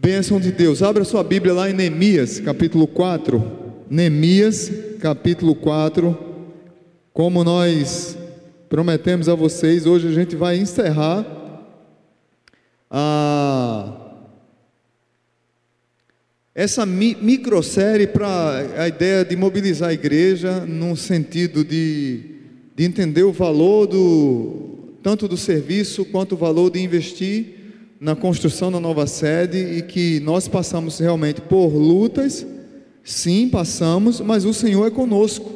Bênção de Deus. Abra sua Bíblia lá em Neemias, capítulo 4. Neemias, capítulo 4. Como nós prometemos a vocês, hoje a gente vai encerrar a essa mi microsérie para a ideia de mobilizar a igreja no sentido de, de entender o valor do tanto do serviço quanto o valor de investir na construção da nova sede e que nós passamos realmente por lutas, sim, passamos, mas o Senhor é conosco.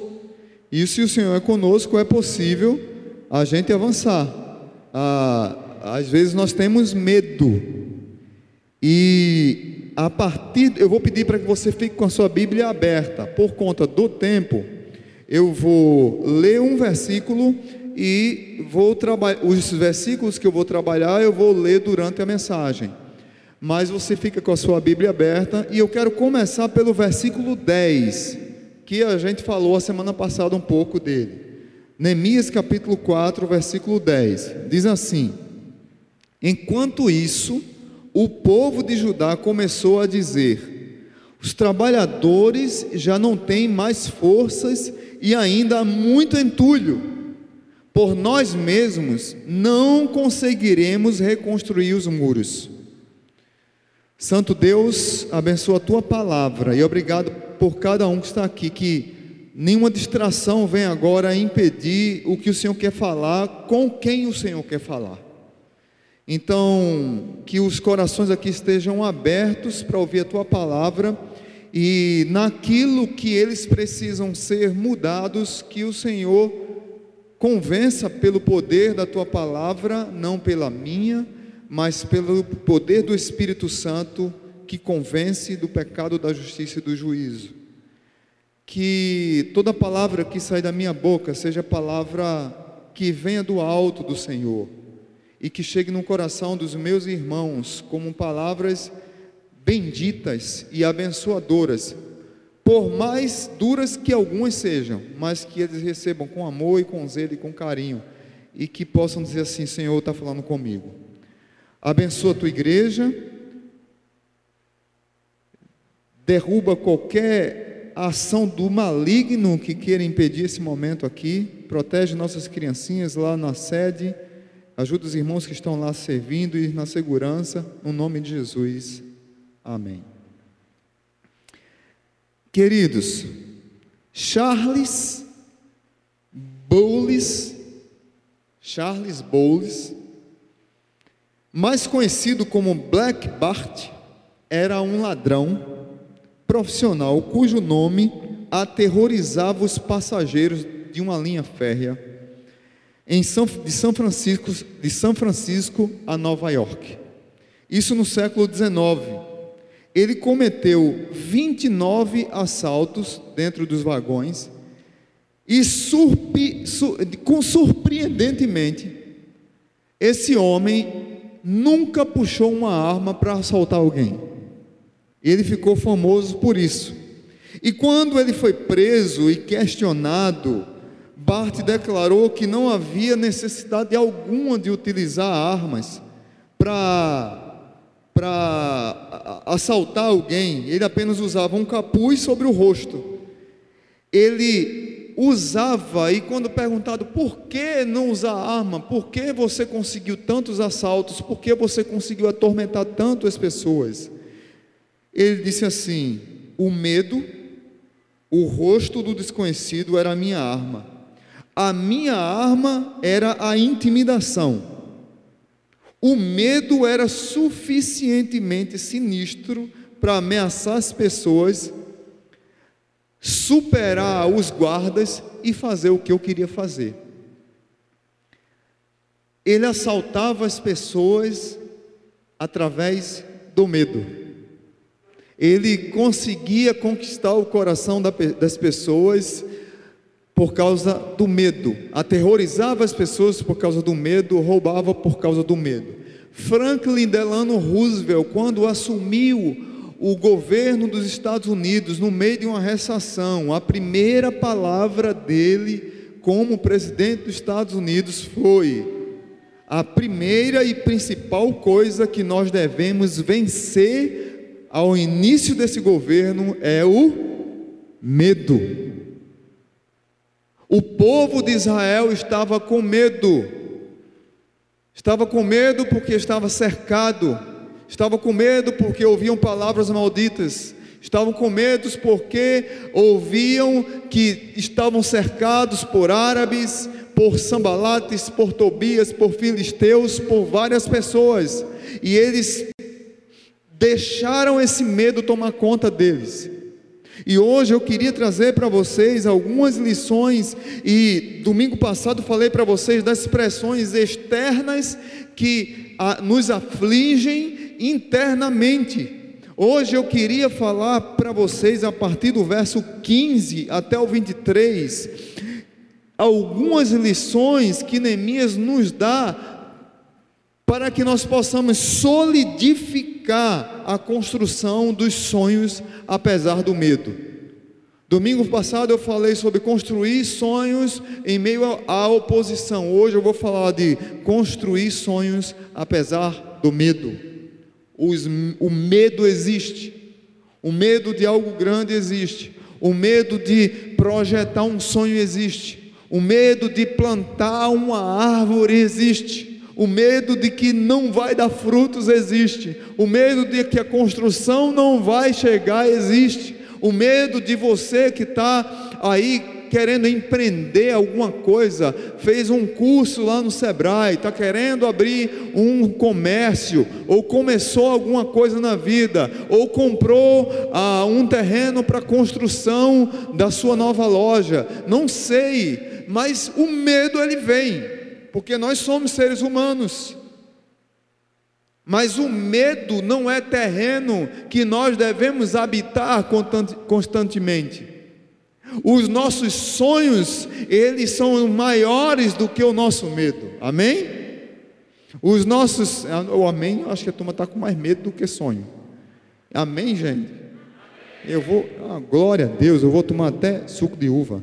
E se o Senhor é conosco, é possível a gente avançar. Ah, às vezes nós temos medo. E a partir, eu vou pedir para que você fique com a sua Bíblia aberta. Por conta do tempo, eu vou ler um versículo e vou trabalhar os versículos que eu vou trabalhar, eu vou ler durante a mensagem. Mas você fica com a sua Bíblia aberta e eu quero começar pelo versículo 10, que a gente falou a semana passada um pouco dele. Neemias capítulo 4, versículo 10. Diz assim: Enquanto isso, o povo de Judá começou a dizer: Os trabalhadores já não têm mais forças e ainda há muito entulho por nós mesmos não conseguiremos reconstruir os muros. Santo Deus, abençoa a tua palavra e obrigado por cada um que está aqui, que nenhuma distração venha agora impedir o que o Senhor quer falar, com quem o Senhor quer falar. Então, que os corações aqui estejam abertos para ouvir a tua palavra e naquilo que eles precisam ser mudados, que o Senhor Convença pelo poder da tua palavra, não pela minha, mas pelo poder do Espírito Santo que convence do pecado, da justiça e do juízo. Que toda palavra que sai da minha boca seja palavra que venha do alto do Senhor e que chegue no coração dos meus irmãos como palavras benditas e abençoadoras por mais duras que algumas sejam, mas que eles recebam com amor e com zelo e com carinho, e que possam dizer assim: Senhor está falando comigo. Abençoa a tua igreja, derruba qualquer ação do maligno que queira impedir esse momento aqui, protege nossas criancinhas lá na sede, ajuda os irmãos que estão lá servindo e na segurança, no nome de Jesus. Amém. Queridos, Charles Bowles, Charles Bowles, mais conhecido como Black Bart, era um ladrão profissional cujo nome aterrorizava os passageiros de uma linha férrea em São, de, São Francisco, de São Francisco a Nova York. Isso no século XIX ele cometeu 29 assaltos dentro dos vagões e sur, com surpreendentemente esse homem nunca puxou uma arma para assaltar alguém. Ele ficou famoso por isso. E quando ele foi preso e questionado, Bart declarou que não havia necessidade alguma de utilizar armas para para assaltar alguém, ele apenas usava um capuz sobre o rosto. Ele usava, e quando perguntado por que não usar arma, por que você conseguiu tantos assaltos, por que você conseguiu atormentar tanto as pessoas, ele disse assim: o medo, o rosto do desconhecido era a minha arma, a minha arma era a intimidação. O medo era suficientemente sinistro para ameaçar as pessoas, superar os guardas e fazer o que eu queria fazer. Ele assaltava as pessoas através do medo. Ele conseguia conquistar o coração das pessoas por causa do medo, aterrorizava as pessoas por causa do medo, roubava por causa do medo. Franklin Delano Roosevelt, quando assumiu o governo dos Estados Unidos no meio de uma recessão, a primeira palavra dele como presidente dos Estados Unidos foi: a primeira e principal coisa que nós devemos vencer ao início desse governo é o medo. O povo de Israel estava com medo, estava com medo porque estava cercado, estava com medo porque ouviam palavras malditas, estavam com medo porque ouviam que estavam cercados por árabes, por sambalates, por Tobias, por filisteus, por várias pessoas, e eles deixaram esse medo tomar conta deles. E hoje eu queria trazer para vocês algumas lições, e domingo passado falei para vocês das expressões externas que a, nos afligem internamente. Hoje eu queria falar para vocês, a partir do verso 15 até o 23, algumas lições que Neemias nos dá para que nós possamos solidificar a construção dos sonhos apesar do medo. Domingo passado eu falei sobre construir sonhos em meio à oposição. Hoje eu vou falar de construir sonhos apesar do medo. Os, o medo existe. O medo de algo grande existe. O medo de projetar um sonho existe. O medo de plantar uma árvore existe. O medo de que não vai dar frutos existe. O medo de que a construção não vai chegar existe. O medo de você que está aí querendo empreender alguma coisa, fez um curso lá no Sebrae, está querendo abrir um comércio, ou começou alguma coisa na vida, ou comprou ah, um terreno para construção da sua nova loja, não sei, mas o medo ele vem, porque nós somos seres humanos. Mas o medo não é terreno que nós devemos habitar constantemente. Os nossos sonhos, eles são maiores do que o nosso medo. Amém? Os nossos, o amém, acho que a turma está com mais medo do que sonho. Amém, gente? Eu vou, ah, glória a Deus, eu vou tomar até suco de uva.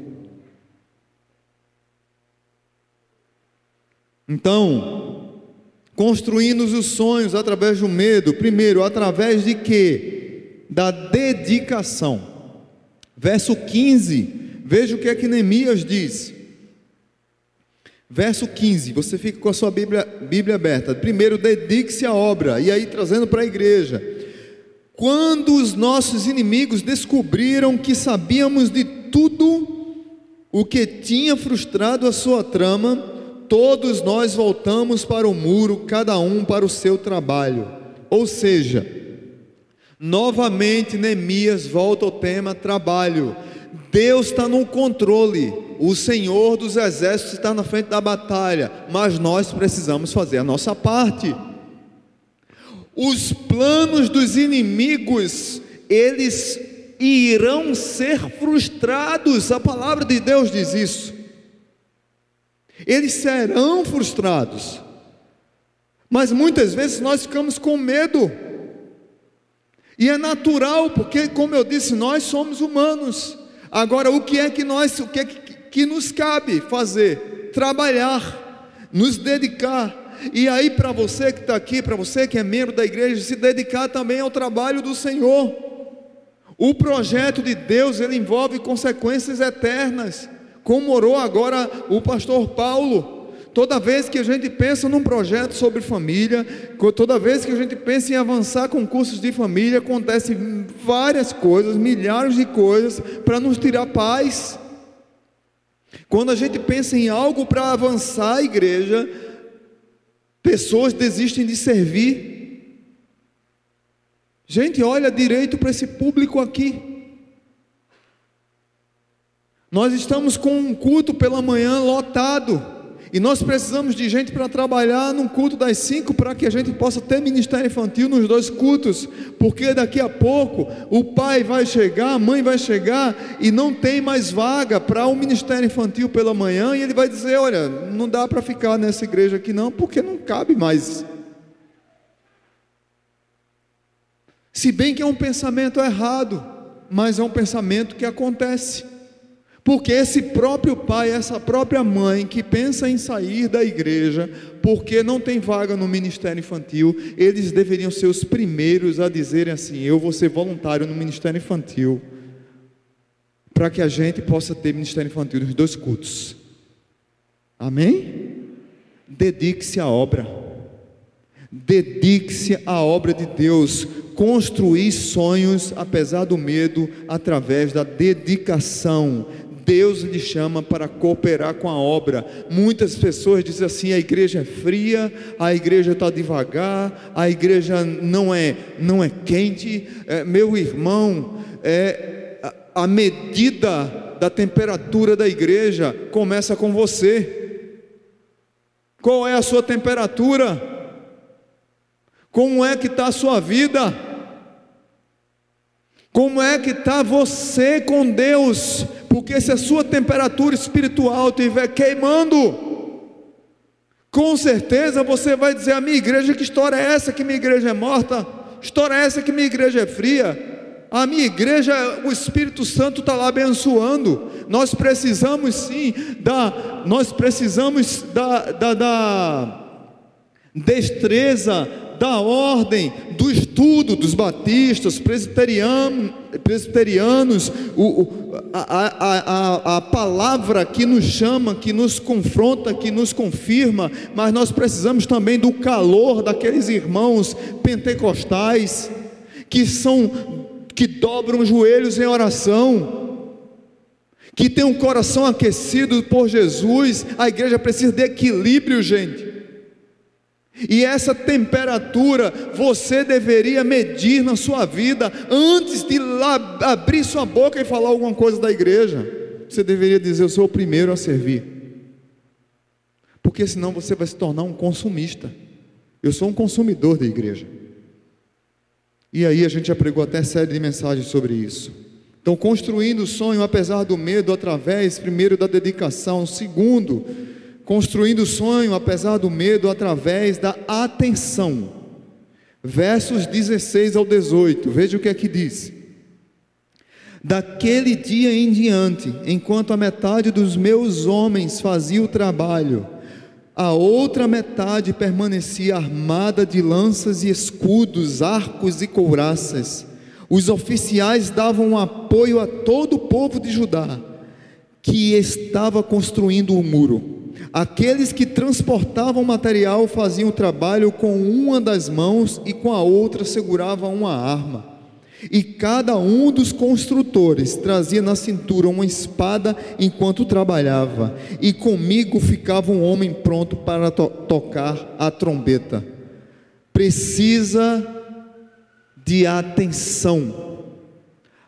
Então, construindo os sonhos através do medo, primeiro, através de quê? Da dedicação. Verso 15, veja o que é que Neemias diz. Verso 15, você fica com a sua Bíblia, Bíblia aberta. Primeiro, dedique-se à obra, e aí trazendo para a igreja. Quando os nossos inimigos descobriram que sabíamos de tudo o que tinha frustrado a sua trama, todos nós voltamos para o muro, cada um para o seu trabalho. Ou seja, novamente Neemias volta ao tema trabalho. Deus está no controle, o Senhor dos exércitos está na frente da batalha, mas nós precisamos fazer a nossa parte. Os planos dos inimigos, eles irão ser frustrados, a palavra de Deus diz isso eles serão frustrados. Mas muitas vezes nós ficamos com medo. E é natural, porque como eu disse, nós somos humanos. Agora, o que é que nós, o que é que, que nos cabe fazer? Trabalhar, nos dedicar. E aí, para você que está aqui, para você que é membro da igreja, se dedicar também ao trabalho do Senhor. O projeto de Deus, ele envolve consequências eternas como orou agora o pastor Paulo. Toda vez que a gente pensa num projeto sobre família, toda vez que a gente pensa em avançar com cursos de família, acontecem várias coisas, milhares de coisas para nos tirar paz. Quando a gente pensa em algo para avançar a igreja, pessoas desistem de servir. Gente, olha direito para esse público aqui. Nós estamos com um culto pela manhã lotado. E nós precisamos de gente para trabalhar num culto das cinco para que a gente possa ter ministério infantil nos dois cultos, porque daqui a pouco o pai vai chegar, a mãe vai chegar e não tem mais vaga para o um ministério infantil pela manhã e ele vai dizer: Olha, não dá para ficar nessa igreja aqui não, porque não cabe mais. Se bem que é um pensamento errado, mas é um pensamento que acontece. Porque esse próprio pai, essa própria mãe que pensa em sair da igreja porque não tem vaga no ministério infantil, eles deveriam ser os primeiros a dizerem assim: Eu vou ser voluntário no ministério infantil, para que a gente possa ter ministério infantil nos dois cultos. Amém? Dedique-se à obra. Dedique-se à obra de Deus. Construir sonhos, apesar do medo, através da dedicação. Deus lhe chama para cooperar com a obra. Muitas pessoas dizem assim: a igreja é fria, a igreja está devagar, a igreja não é não é quente. É, meu irmão, é a medida da temperatura da igreja começa com você. Qual é a sua temperatura? Como é que está a sua vida? Como é que está você com Deus? Porque se a sua temperatura espiritual estiver queimando, com certeza você vai dizer: a minha igreja, que história é essa que minha igreja é morta? História é essa que minha igreja é fria? A minha igreja, o Espírito Santo está lá abençoando. Nós precisamos sim da, nós precisamos da, da, da destreza da ordem, do estudo dos batistas, presbiterianos, presbiterianos o, o, a, a, a, palavra que nos chama, que nos confronta, que nos confirma, mas nós precisamos também do calor daqueles irmãos pentecostais que são que dobram os joelhos em oração, que tem um coração aquecido por Jesus. A igreja precisa de equilíbrio, gente. E essa temperatura você deveria medir na sua vida antes de abrir sua boca e falar alguma coisa da igreja. Você deveria dizer: Eu sou o primeiro a servir. Porque senão você vai se tornar um consumista. Eu sou um consumidor da igreja. E aí a gente já pregou até série de mensagens sobre isso. Então, construindo o sonho apesar do medo, através, primeiro, da dedicação, segundo, construindo o sonho apesar do medo através da atenção. Versos 16 ao 18, veja o que é que diz. Daquele dia em diante, enquanto a metade dos meus homens fazia o trabalho, a outra metade permanecia armada de lanças e escudos, arcos e couraças. Os oficiais davam apoio a todo o povo de Judá, que estava construindo o muro. Aqueles que transportavam material faziam o trabalho com uma das mãos e com a outra seguravam uma arma. E cada um dos construtores trazia na cintura uma espada enquanto trabalhava, e comigo ficava um homem pronto para to tocar a trombeta. Precisa de atenção.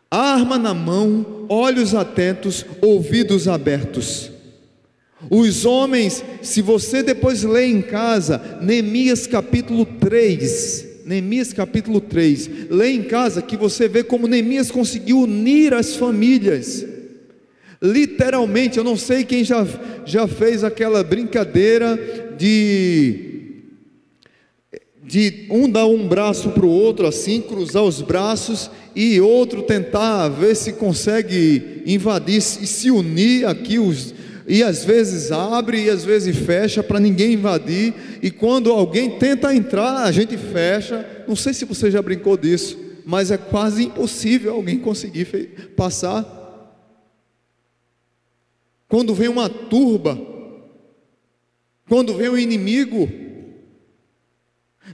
Arma na mão, olhos atentos, ouvidos abertos. Os homens, se você depois lê em casa, Neemias capítulo 3, Neemias capítulo 3, lê em casa que você vê como Neemias conseguiu unir as famílias. Literalmente, eu não sei quem já, já fez aquela brincadeira de de um dar um braço para o outro assim, cruzar os braços e outro tentar ver se consegue invadir e se unir aqui os, e às vezes abre e às vezes fecha para ninguém invadir, e quando alguém tenta entrar, a gente fecha. Não sei se você já brincou disso, mas é quase impossível alguém conseguir passar. Quando vem uma turba, quando vem o um inimigo,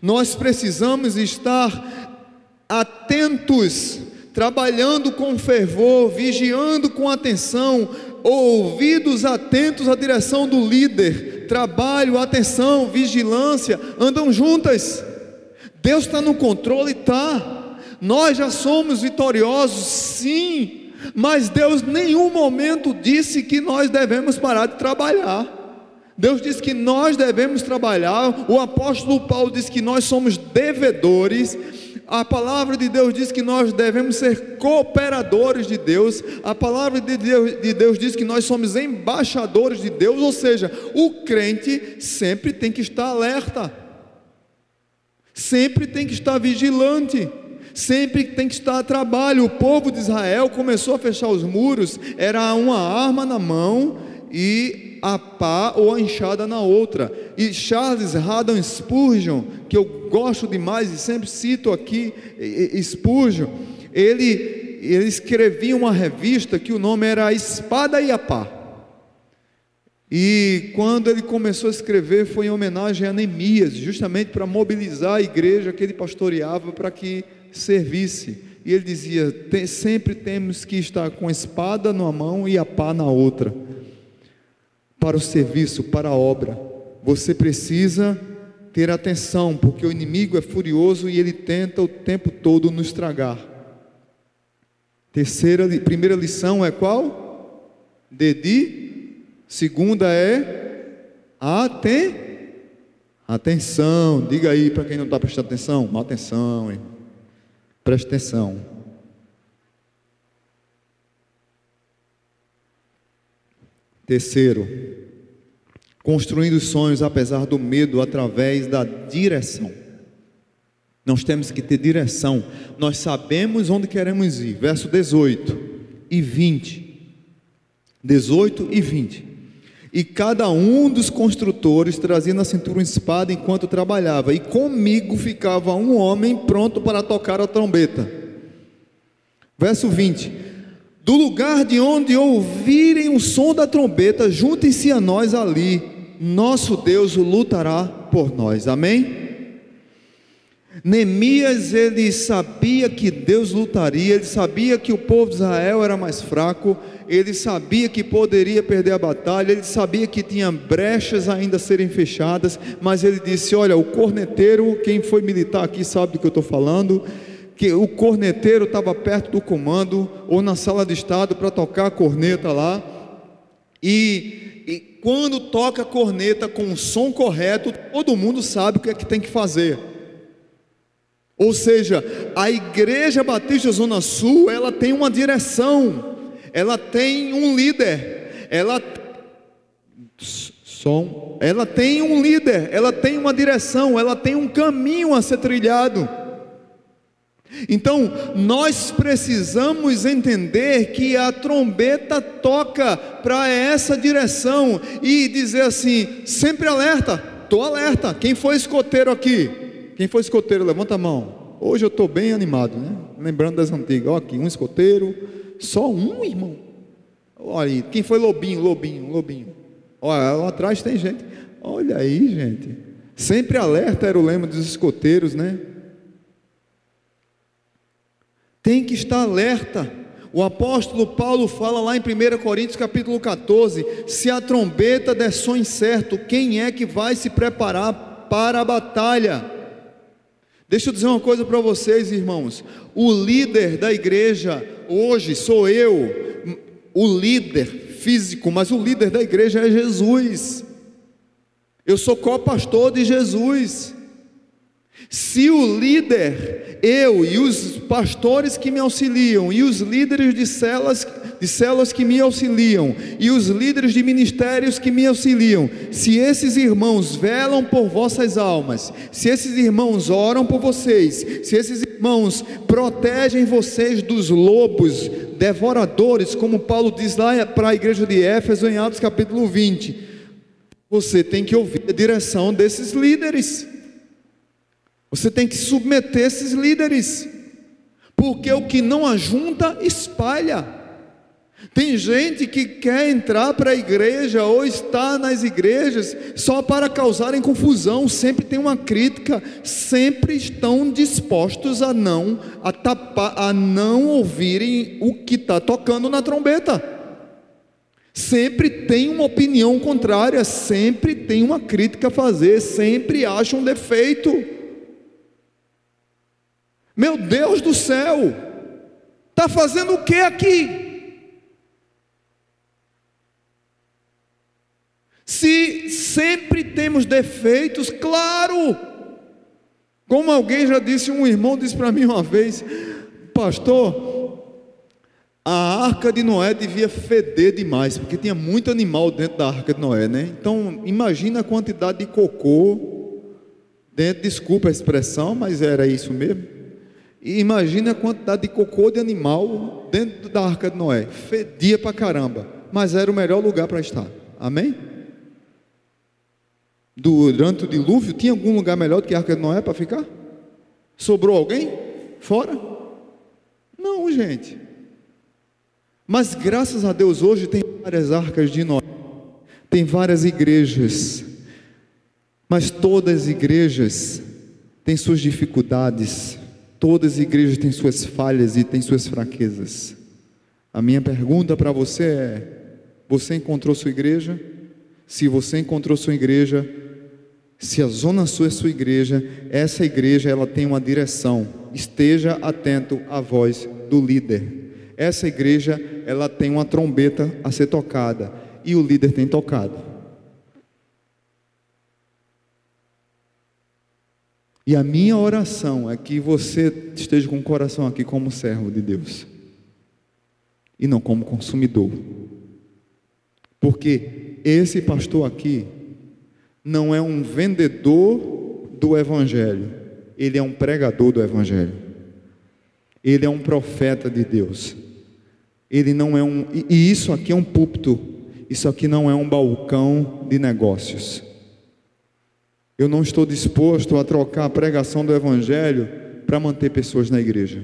nós precisamos estar atentos, trabalhando com fervor, vigiando com atenção, ouvidos atentos à direção do líder, trabalho, atenção, vigilância, andam juntas. Deus está no controle, tá. Nós já somos vitoriosos, sim, mas Deus nenhum momento disse que nós devemos parar de trabalhar. Deus diz que nós devemos trabalhar. O apóstolo Paulo diz que nós somos devedores a palavra de Deus diz que nós devemos ser cooperadores de Deus. A palavra de Deus, de Deus diz que nós somos embaixadores de Deus, ou seja, o crente sempre tem que estar alerta, sempre tem que estar vigilante, sempre tem que estar a trabalho. O povo de Israel começou a fechar os muros, era uma arma na mão e a pá ou a enxada na outra. E Charles Haddon Spurgeon, que eu gosto demais e sempre cito aqui, Spurgeon, ele, ele escrevia uma revista que o nome era Espada e a Pá. E quando ele começou a escrever foi em homenagem a Neemias, justamente para mobilizar a igreja que ele pastoreava para que servisse. E ele dizia: sempre temos que estar com a espada numa mão e a pá na outra, para o serviço, para a obra. Você precisa ter atenção, porque o inimigo é furioso e ele tenta o tempo todo nos estragar. Terceira, primeira lição é qual? Dedi Segunda é aten atenção. Diga aí para quem não está prestando atenção. Atenção, hein? Preste atenção. Terceiro, construindo os sonhos apesar do medo através da direção. Nós temos que ter direção. Nós sabemos onde queremos ir. Verso 18 e 20. 18 e 20. E cada um dos construtores trazia na cintura uma espada enquanto trabalhava, e comigo ficava um homem pronto para tocar a trombeta. Verso 20: Do lugar de onde ouvirem o som da trombeta, juntem-se a nós ali, nosso Deus lutará por nós. Amém? Neemias ele sabia que Deus lutaria, ele sabia que o povo de Israel era mais fraco, ele sabia que poderia perder a batalha, ele sabia que tinha brechas ainda a serem fechadas, mas ele disse: Olha, o corneteiro, quem foi militar aqui sabe do que eu estou falando, que o corneteiro estava perto do comando ou na sala de estado para tocar a corneta lá, e, e quando toca a corneta com o som correto, todo mundo sabe o que é que tem que fazer. Ou seja, a Igreja Batista Zona Sul, ela tem uma direção, ela tem um líder, ela som, ela tem um líder, ela tem uma direção, ela tem um caminho a ser trilhado. Então, nós precisamos entender que a trombeta toca para essa direção e dizer assim: sempre alerta, estou alerta. Quem foi escoteiro aqui? Quem foi escoteiro, levanta a mão. Hoje eu estou bem animado, né? Lembrando das antigas. Ó, aqui, um escoteiro, só um, irmão. Olha aí, quem foi lobinho, lobinho, lobinho. Olha, lá atrás tem gente. Olha aí, gente. Sempre alerta era o lema dos escoteiros, né? Tem que estar alerta. O apóstolo Paulo fala lá em 1 Coríntios capítulo 14: se a trombeta der som incerto, quem é que vai se preparar para a batalha? Deixa eu dizer uma coisa para vocês, irmãos. O líder da igreja hoje sou eu, o líder físico, mas o líder da igreja é Jesus. Eu sou co-pastor de Jesus. Se o líder, eu e os pastores que me auxiliam, e os líderes de células, de células que me auxiliam, e os líderes de ministérios que me auxiliam, se esses irmãos velam por vossas almas, se esses irmãos oram por vocês, se esses irmãos protegem vocês dos lobos devoradores, como Paulo diz lá para a igreja de Éfeso em Atos capítulo 20, você tem que ouvir a direção desses líderes. Você tem que submeter esses líderes, porque o que não ajunta, espalha. Tem gente que quer entrar para a igreja ou está nas igrejas só para causarem confusão, sempre tem uma crítica, sempre estão dispostos a não a tapar, a não ouvirem o que está tocando na trombeta. Sempre tem uma opinião contrária, sempre tem uma crítica a fazer, sempre acham um defeito. Meu Deus do céu, está fazendo o que aqui? Se sempre temos defeitos, claro. Como alguém já disse, um irmão disse para mim uma vez, pastor, a arca de Noé devia feder demais, porque tinha muito animal dentro da arca de Noé, né? Então, imagina a quantidade de cocô dentro, desculpa a expressão, mas era isso mesmo E imagina a quantidade de cocô de animal dentro da arca de Noé. Fedia pra caramba. Mas era o melhor lugar para estar. Amém? Durante o dilúvio, tinha algum lugar melhor do que a arca de Noé para ficar? Sobrou alguém? Fora? Não, gente. Mas graças a Deus hoje tem várias arcas de Noé. Tem várias igrejas. Mas todas as igrejas têm suas dificuldades Todas as igrejas têm suas falhas e têm suas fraquezas. A minha pergunta para você é: você encontrou sua igreja? Se você encontrou sua igreja, se a zona sul é sua igreja, essa igreja ela tem uma direção. Esteja atento à voz do líder. Essa igreja ela tem uma trombeta a ser tocada e o líder tem tocado. E a minha oração é que você esteja com o coração aqui como servo de Deus e não como consumidor. Porque esse pastor aqui não é um vendedor do evangelho, ele é um pregador do evangelho. Ele é um profeta de Deus. Ele não é um e isso aqui é um púlpito. Isso aqui não é um balcão de negócios. Eu não estou disposto a trocar a pregação do Evangelho para manter pessoas na igreja.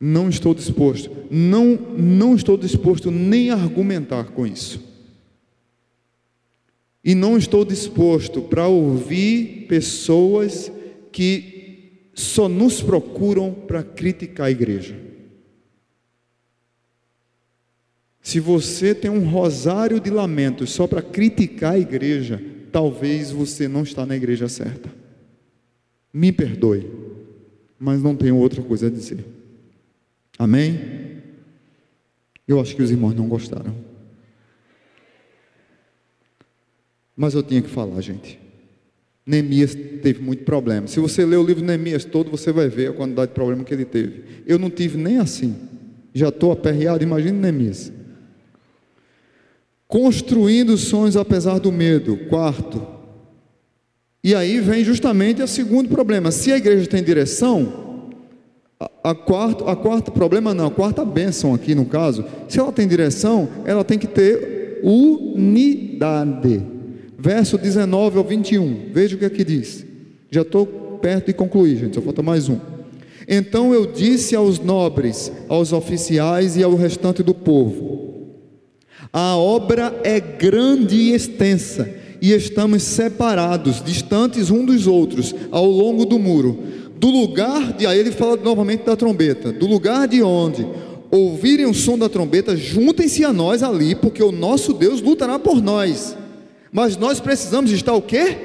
Não estou disposto, não, não estou disposto nem a argumentar com isso. E não estou disposto para ouvir pessoas que só nos procuram para criticar a igreja. Se você tem um rosário de lamentos só para criticar a igreja, talvez você não está na igreja certa. Me perdoe, mas não tenho outra coisa a dizer. Amém? Eu acho que os irmãos não gostaram. Mas eu tinha que falar, gente. Neemias teve muito problema. Se você ler o livro Neemias todo, você vai ver a quantidade de problema que ele teve. Eu não tive nem assim. Já estou aperreado, imagine Neemias. Construindo sonhos apesar do medo. Quarto. E aí vem justamente o segundo problema. Se a igreja tem direção, a, a quarto, a quarta problema não, a quarta bênção aqui no caso, se ela tem direção, ela tem que ter unidade. Verso 19 ao 21. Veja o que aqui diz. Já estou perto de concluir, gente, só falta mais um. Então eu disse aos nobres, aos oficiais e ao restante do povo: a obra é grande e extensa, e estamos separados, distantes um dos outros, ao longo do muro. Do lugar de, aí ele fala novamente da trombeta, do lugar de onde ouvirem o som da trombeta, juntem-se a nós ali, porque o nosso Deus lutará por nós. Mas nós precisamos estar o quê?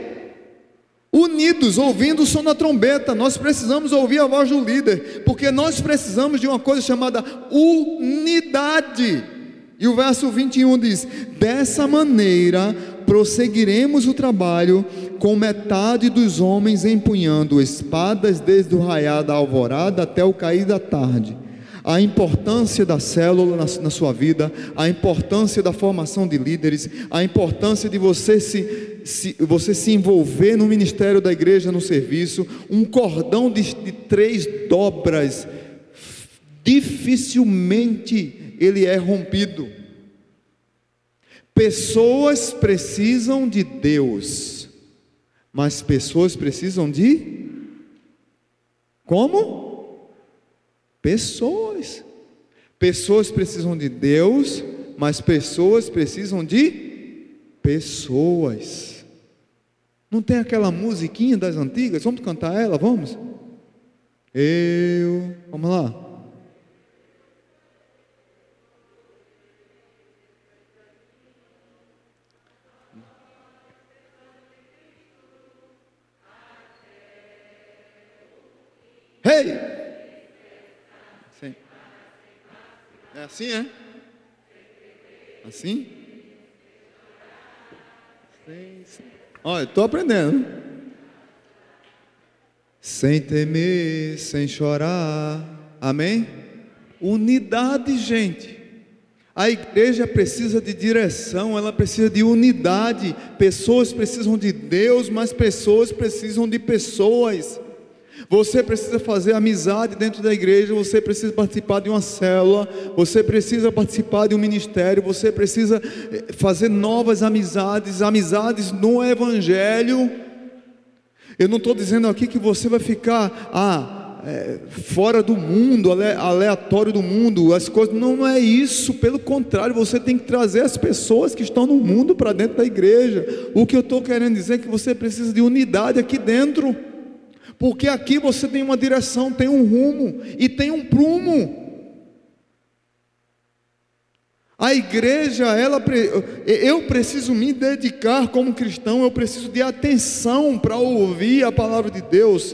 Unidos, ouvindo o som da trombeta. Nós precisamos ouvir a voz do líder, porque nós precisamos de uma coisa chamada unidade. E o verso 21 diz: Dessa maneira prosseguiremos o trabalho, com metade dos homens empunhando espadas desde o raiar da alvorada até o cair da tarde. A importância da célula na, na sua vida, a importância da formação de líderes, a importância de você se, se, você se envolver no ministério da igreja, no serviço, um cordão de, de três dobras, dificilmente ele é rompido. Pessoas precisam de Deus, mas pessoas precisam de como? Pessoas. Pessoas precisam de Deus, mas pessoas precisam de pessoas. Não tem aquela musiquinha das antigas? Vamos cantar ela, vamos? Eu, vamos lá. Hey! Sim. É assim, é? Assim? Sim, sim. Olha, estou aprendendo. Sem temer, sem chorar. Amém? Unidade, gente. A igreja precisa de direção, ela precisa de unidade. Pessoas precisam de Deus, mas pessoas precisam de pessoas. Você precisa fazer amizade dentro da igreja, você precisa participar de uma célula, você precisa participar de um ministério, você precisa eh, fazer novas amizades, amizades no Evangelho. Eu não estou dizendo aqui que você vai ficar, ah, é, fora do mundo, aleatório do mundo, as coisas. Não, não é isso, pelo contrário, você tem que trazer as pessoas que estão no mundo para dentro da igreja. O que eu estou querendo dizer é que você precisa de unidade aqui dentro, porque aqui você tem uma direção, tem um rumo e tem um prumo. A igreja, ela, eu preciso me dedicar como cristão, eu preciso de atenção para ouvir a palavra de Deus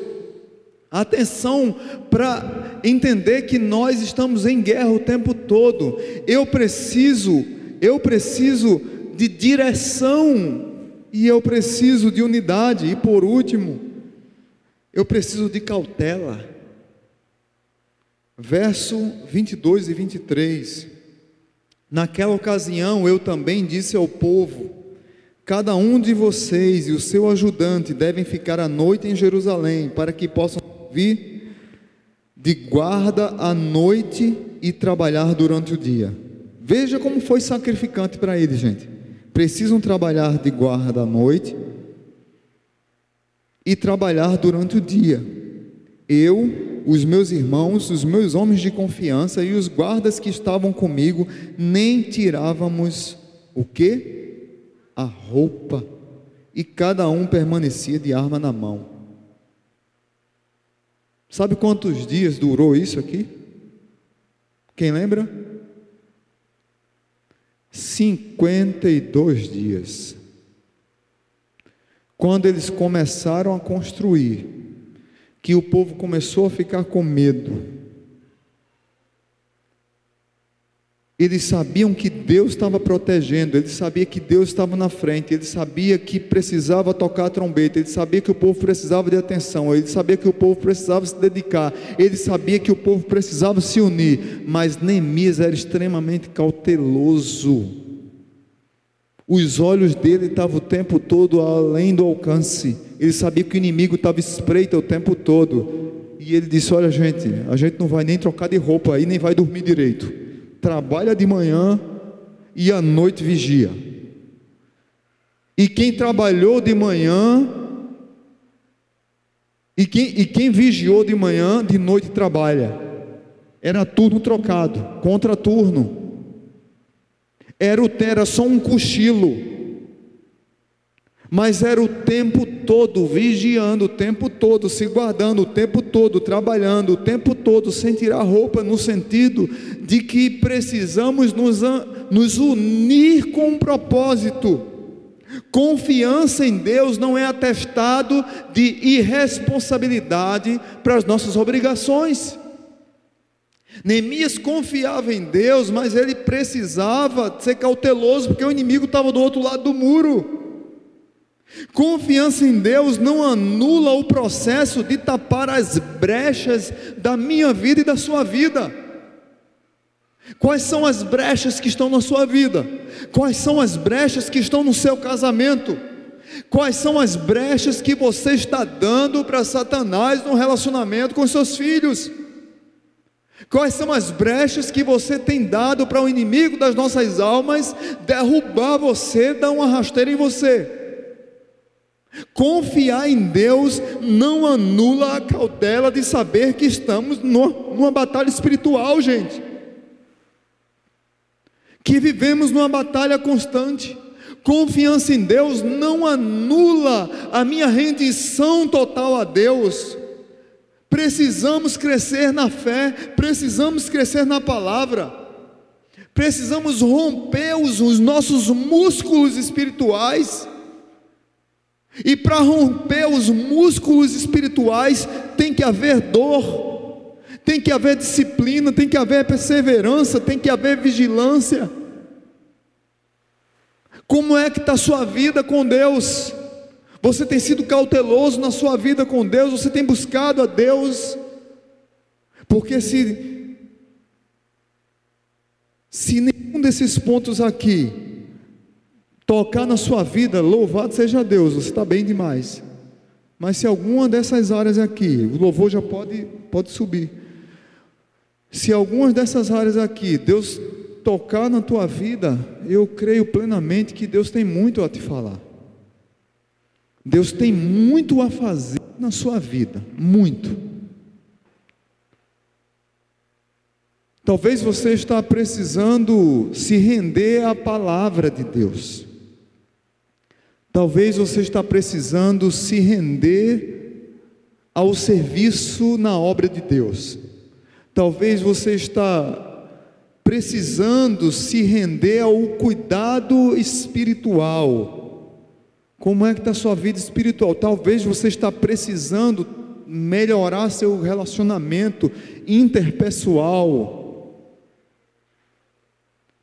Atenção para entender que nós estamos em guerra o tempo todo. Eu preciso, eu preciso de direção e eu preciso de unidade. E por último, eu preciso de cautela. Verso 22 e 23. Naquela ocasião eu também disse ao povo: Cada um de vocês e o seu ajudante devem ficar à noite em Jerusalém, para que possam vir de guarda à noite e trabalhar durante o dia. Veja como foi sacrificante para eles, gente. Precisam trabalhar de guarda à noite e trabalhar durante o dia. Eu, os meus irmãos, os meus homens de confiança e os guardas que estavam comigo, nem tirávamos o que? A roupa. E cada um permanecia de arma na mão. Sabe quantos dias durou isso aqui? Quem lembra? 52 dias. Quando eles começaram a construir, que o povo começou a ficar com medo, Eles sabiam que Deus estava protegendo, eles sabiam que Deus estava na frente, eles sabiam que precisava tocar a trombeta, eles sabiam que o povo precisava de atenção, eles sabiam que o povo precisava se dedicar, eles sabiam que o povo precisava se unir, mas Neemias era extremamente cauteloso. Os olhos dele estavam o tempo todo além do alcance. Ele sabia que o inimigo estava espreita o tempo todo. E ele disse: Olha, gente, a gente não vai nem trocar de roupa aí, nem vai dormir direito trabalha de manhã e à noite vigia. E quem trabalhou de manhã, e quem, e quem vigiou de manhã, de noite trabalha. Era turno trocado, contra turno. Era, só um cochilo mas era o tempo todo vigiando, o tempo todo se guardando, o tempo todo trabalhando, o tempo todo sem tirar roupa, no sentido de que precisamos nos, nos unir com um propósito. Confiança em Deus não é atestado de irresponsabilidade para as nossas obrigações. Neemias confiava em Deus, mas ele precisava ser cauteloso, porque o inimigo estava do outro lado do muro. Confiança em Deus não anula o processo de tapar as brechas da minha vida e da sua vida. Quais são as brechas que estão na sua vida? Quais são as brechas que estão no seu casamento? Quais são as brechas que você está dando para Satanás no relacionamento com seus filhos? Quais são as brechas que você tem dado para o inimigo das nossas almas derrubar você, dar uma rasteira em você? Confiar em Deus não anula a cautela de saber que estamos numa batalha espiritual, gente. Que vivemos numa batalha constante. Confiança em Deus não anula a minha rendição total a Deus. Precisamos crescer na fé, precisamos crescer na palavra, precisamos romper os, os nossos músculos espirituais e para romper os músculos espirituais tem que haver dor, tem que haver disciplina, tem que haver perseverança, tem que haver vigilância. Como é que está a sua vida com Deus? Você tem sido cauteloso na sua vida com Deus? Você tem buscado a Deus? Porque se, se nenhum desses pontos aqui tocar na sua vida, louvado seja Deus, você está bem demais. Mas se alguma dessas áreas aqui, o louvor já pode, pode subir. Se algumas dessas áreas aqui, Deus tocar na tua vida, eu creio plenamente que Deus tem muito a te falar. Deus tem muito a fazer na sua vida, muito. Talvez você está precisando se render à palavra de Deus. Talvez você está precisando se render ao serviço na obra de Deus. Talvez você está precisando se render ao cuidado espiritual. Como é que está a sua vida espiritual? Talvez você está precisando melhorar seu relacionamento interpessoal.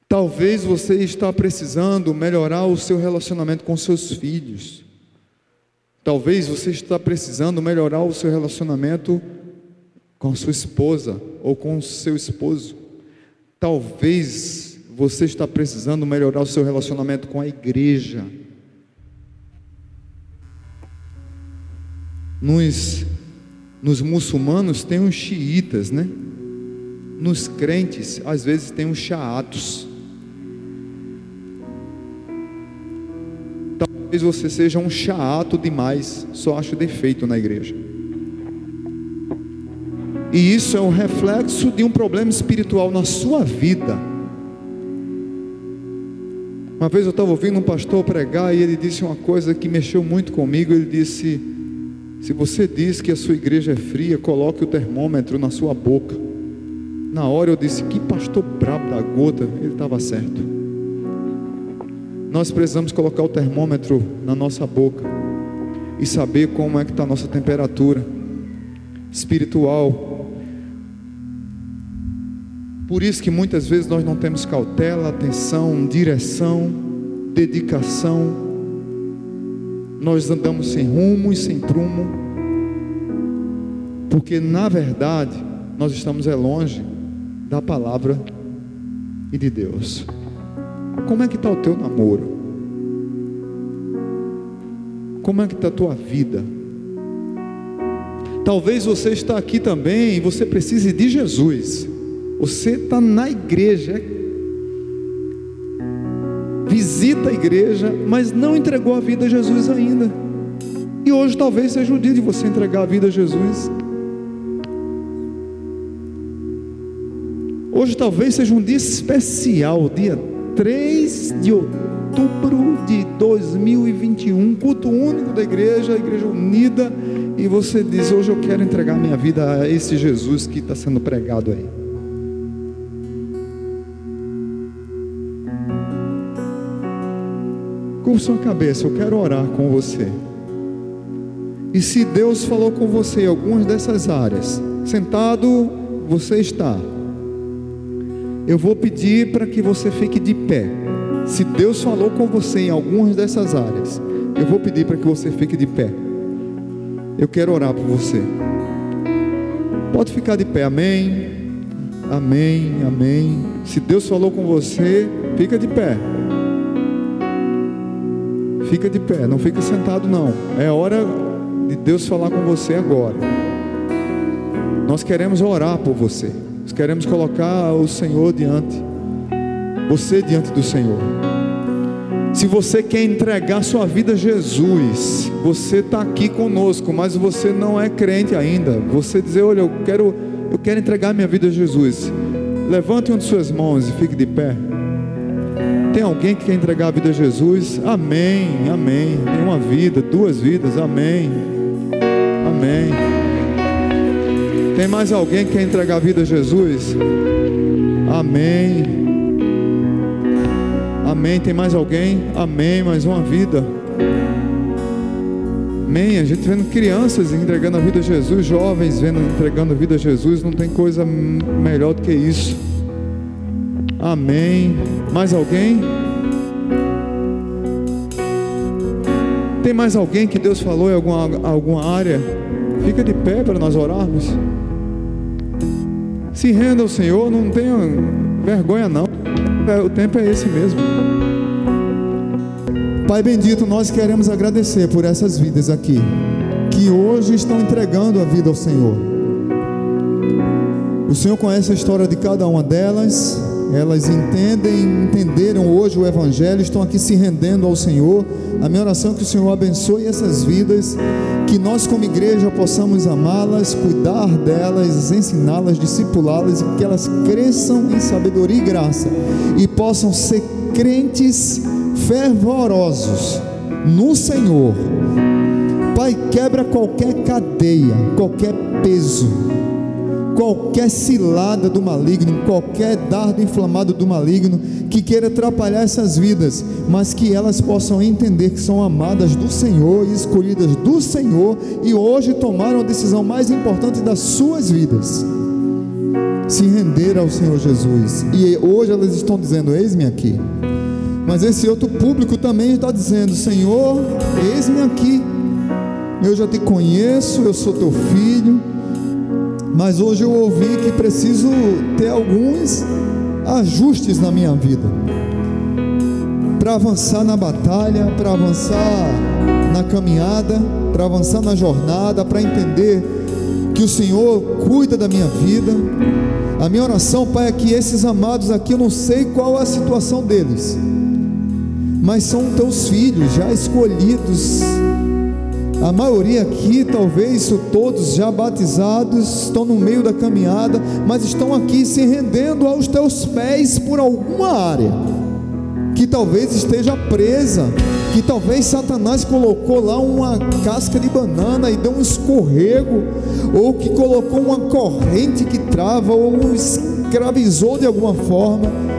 Talvez você está precisando melhorar o seu relacionamento com seus filhos. Talvez você está precisando melhorar o seu relacionamento com sua esposa ou com seu esposo. Talvez você está precisando melhorar o seu relacionamento com a igreja. Nos, nos muçulmanos tem os xiitas, né? Nos crentes, às vezes tem os chaatos. Talvez você seja um chato demais, só acho defeito na igreja. E isso é um reflexo de um problema espiritual na sua vida. Uma vez eu estava ouvindo um pastor pregar e ele disse uma coisa que mexeu muito comigo. Ele disse: Se você diz que a sua igreja é fria, coloque o termômetro na sua boca. Na hora eu disse: Que pastor brabo da gota. Ele estava certo. Nós precisamos colocar o termômetro na nossa boca e saber como é que está a nossa temperatura espiritual. Por isso que muitas vezes nós não temos cautela, atenção, direção, dedicação. Nós andamos sem rumo e sem prumo, porque na verdade nós estamos é longe da palavra e de Deus. Como é que está o teu namoro? Como é que está a tua vida? Talvez você está aqui também e você precise de Jesus. Você está na igreja, visita a igreja, mas não entregou a vida a Jesus ainda. E hoje talvez seja o dia de você entregar a vida a Jesus. Hoje talvez seja um dia especial, dia 3 de outubro de 2021, culto único da igreja, igreja unida, e você diz: Hoje eu quero entregar minha vida a esse Jesus que está sendo pregado aí. Com sua cabeça, eu quero orar com você. E se Deus falou com você em algumas dessas áreas, sentado você está eu vou pedir para que você fique de pé. Se Deus falou com você em algumas dessas áreas, eu vou pedir para que você fique de pé. Eu quero orar por você. Pode ficar de pé, amém. Amém, amém. Se Deus falou com você, fica de pé. Fica de pé, não fica sentado não. É hora de Deus falar com você agora. Nós queremos orar por você. Nós queremos colocar o Senhor diante, você diante do Senhor. Se você quer entregar sua vida a Jesus, você está aqui conosco, mas você não é crente ainda. Você dizer, olha, eu quero, eu quero entregar minha vida a Jesus. Levante uma de suas mãos e fique de pé. Tem alguém que quer entregar a vida a Jesus? Amém, amém. Tem uma vida, duas vidas, amém. Amém. Tem mais alguém que quer entregar a vida a Jesus? Amém. Amém. Tem mais alguém? Amém. Mais uma vida. Amém. A gente vendo crianças entregando a vida a Jesus, jovens vendo entregando a vida a Jesus, não tem coisa melhor do que isso. Amém. Mais alguém? Tem mais alguém que Deus falou em alguma, alguma área? Fica de pé para nós orarmos. Se renda ao Senhor, não tenha vergonha não. É, o tempo é esse mesmo. Pai bendito, nós queremos agradecer por essas vidas aqui que hoje estão entregando a vida ao Senhor. O Senhor conhece a história de cada uma delas, elas entendem, entenderam hoje o Evangelho, estão aqui se rendendo ao Senhor. A minha oração é que o Senhor abençoe essas vidas, que nós, como igreja, possamos amá-las, cuidar delas, ensiná-las, discipulá-las e que elas cresçam em sabedoria e graça e possam ser crentes fervorosos no Senhor. Pai, quebra qualquer cadeia, qualquer peso qualquer cilada do maligno, qualquer dardo inflamado do maligno que queira atrapalhar essas vidas, mas que elas possam entender que são amadas do Senhor e escolhidas do Senhor e hoje tomaram a decisão mais importante das suas vidas. Se render ao Senhor Jesus. E hoje elas estão dizendo: Eis-me aqui. Mas esse outro público também está dizendo: Senhor, eis-me aqui. Eu já te conheço, eu sou teu filho mas hoje eu ouvi que preciso ter alguns ajustes na minha vida para avançar na batalha, para avançar na caminhada, para avançar na jornada, para entender que o Senhor cuida da minha vida. A minha oração, Pai, é que esses amados aqui, eu não sei qual é a situação deles, mas são teus filhos já escolhidos a maioria aqui, talvez todos já batizados, estão no meio da caminhada, mas estão aqui se rendendo aos teus pés por alguma área que talvez esteja presa, que talvez Satanás colocou lá uma casca de banana e deu um escorrego, ou que colocou uma corrente que trava, ou escravizou de alguma forma.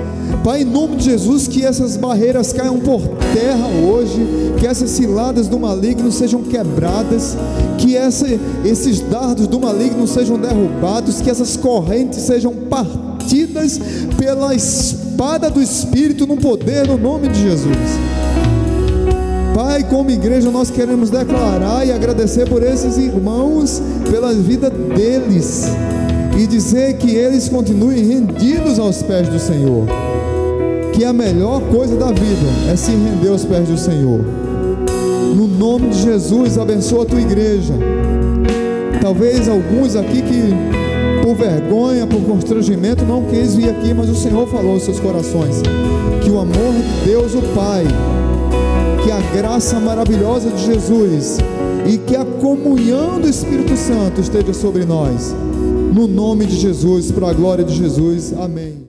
Pai, em nome de Jesus, que essas barreiras caiam por terra hoje, que essas ciladas do maligno sejam quebradas, que essa, esses dardos do maligno sejam derrubados, que essas correntes sejam partidas pela espada do Espírito no poder, no nome de Jesus. Pai, como igreja, nós queremos declarar e agradecer por esses irmãos, pela vida deles, e dizer que eles continuem rendidos aos pés do Senhor que a melhor coisa da vida é se render aos pés do Senhor. No nome de Jesus, abençoa a tua igreja. Talvez alguns aqui que por vergonha, por constrangimento, não quis vir aqui, mas o Senhor falou aos seus corações que o amor de Deus, o Pai, que a graça maravilhosa de Jesus e que a comunhão do Espírito Santo esteja sobre nós. No nome de Jesus, para a glória de Jesus. Amém.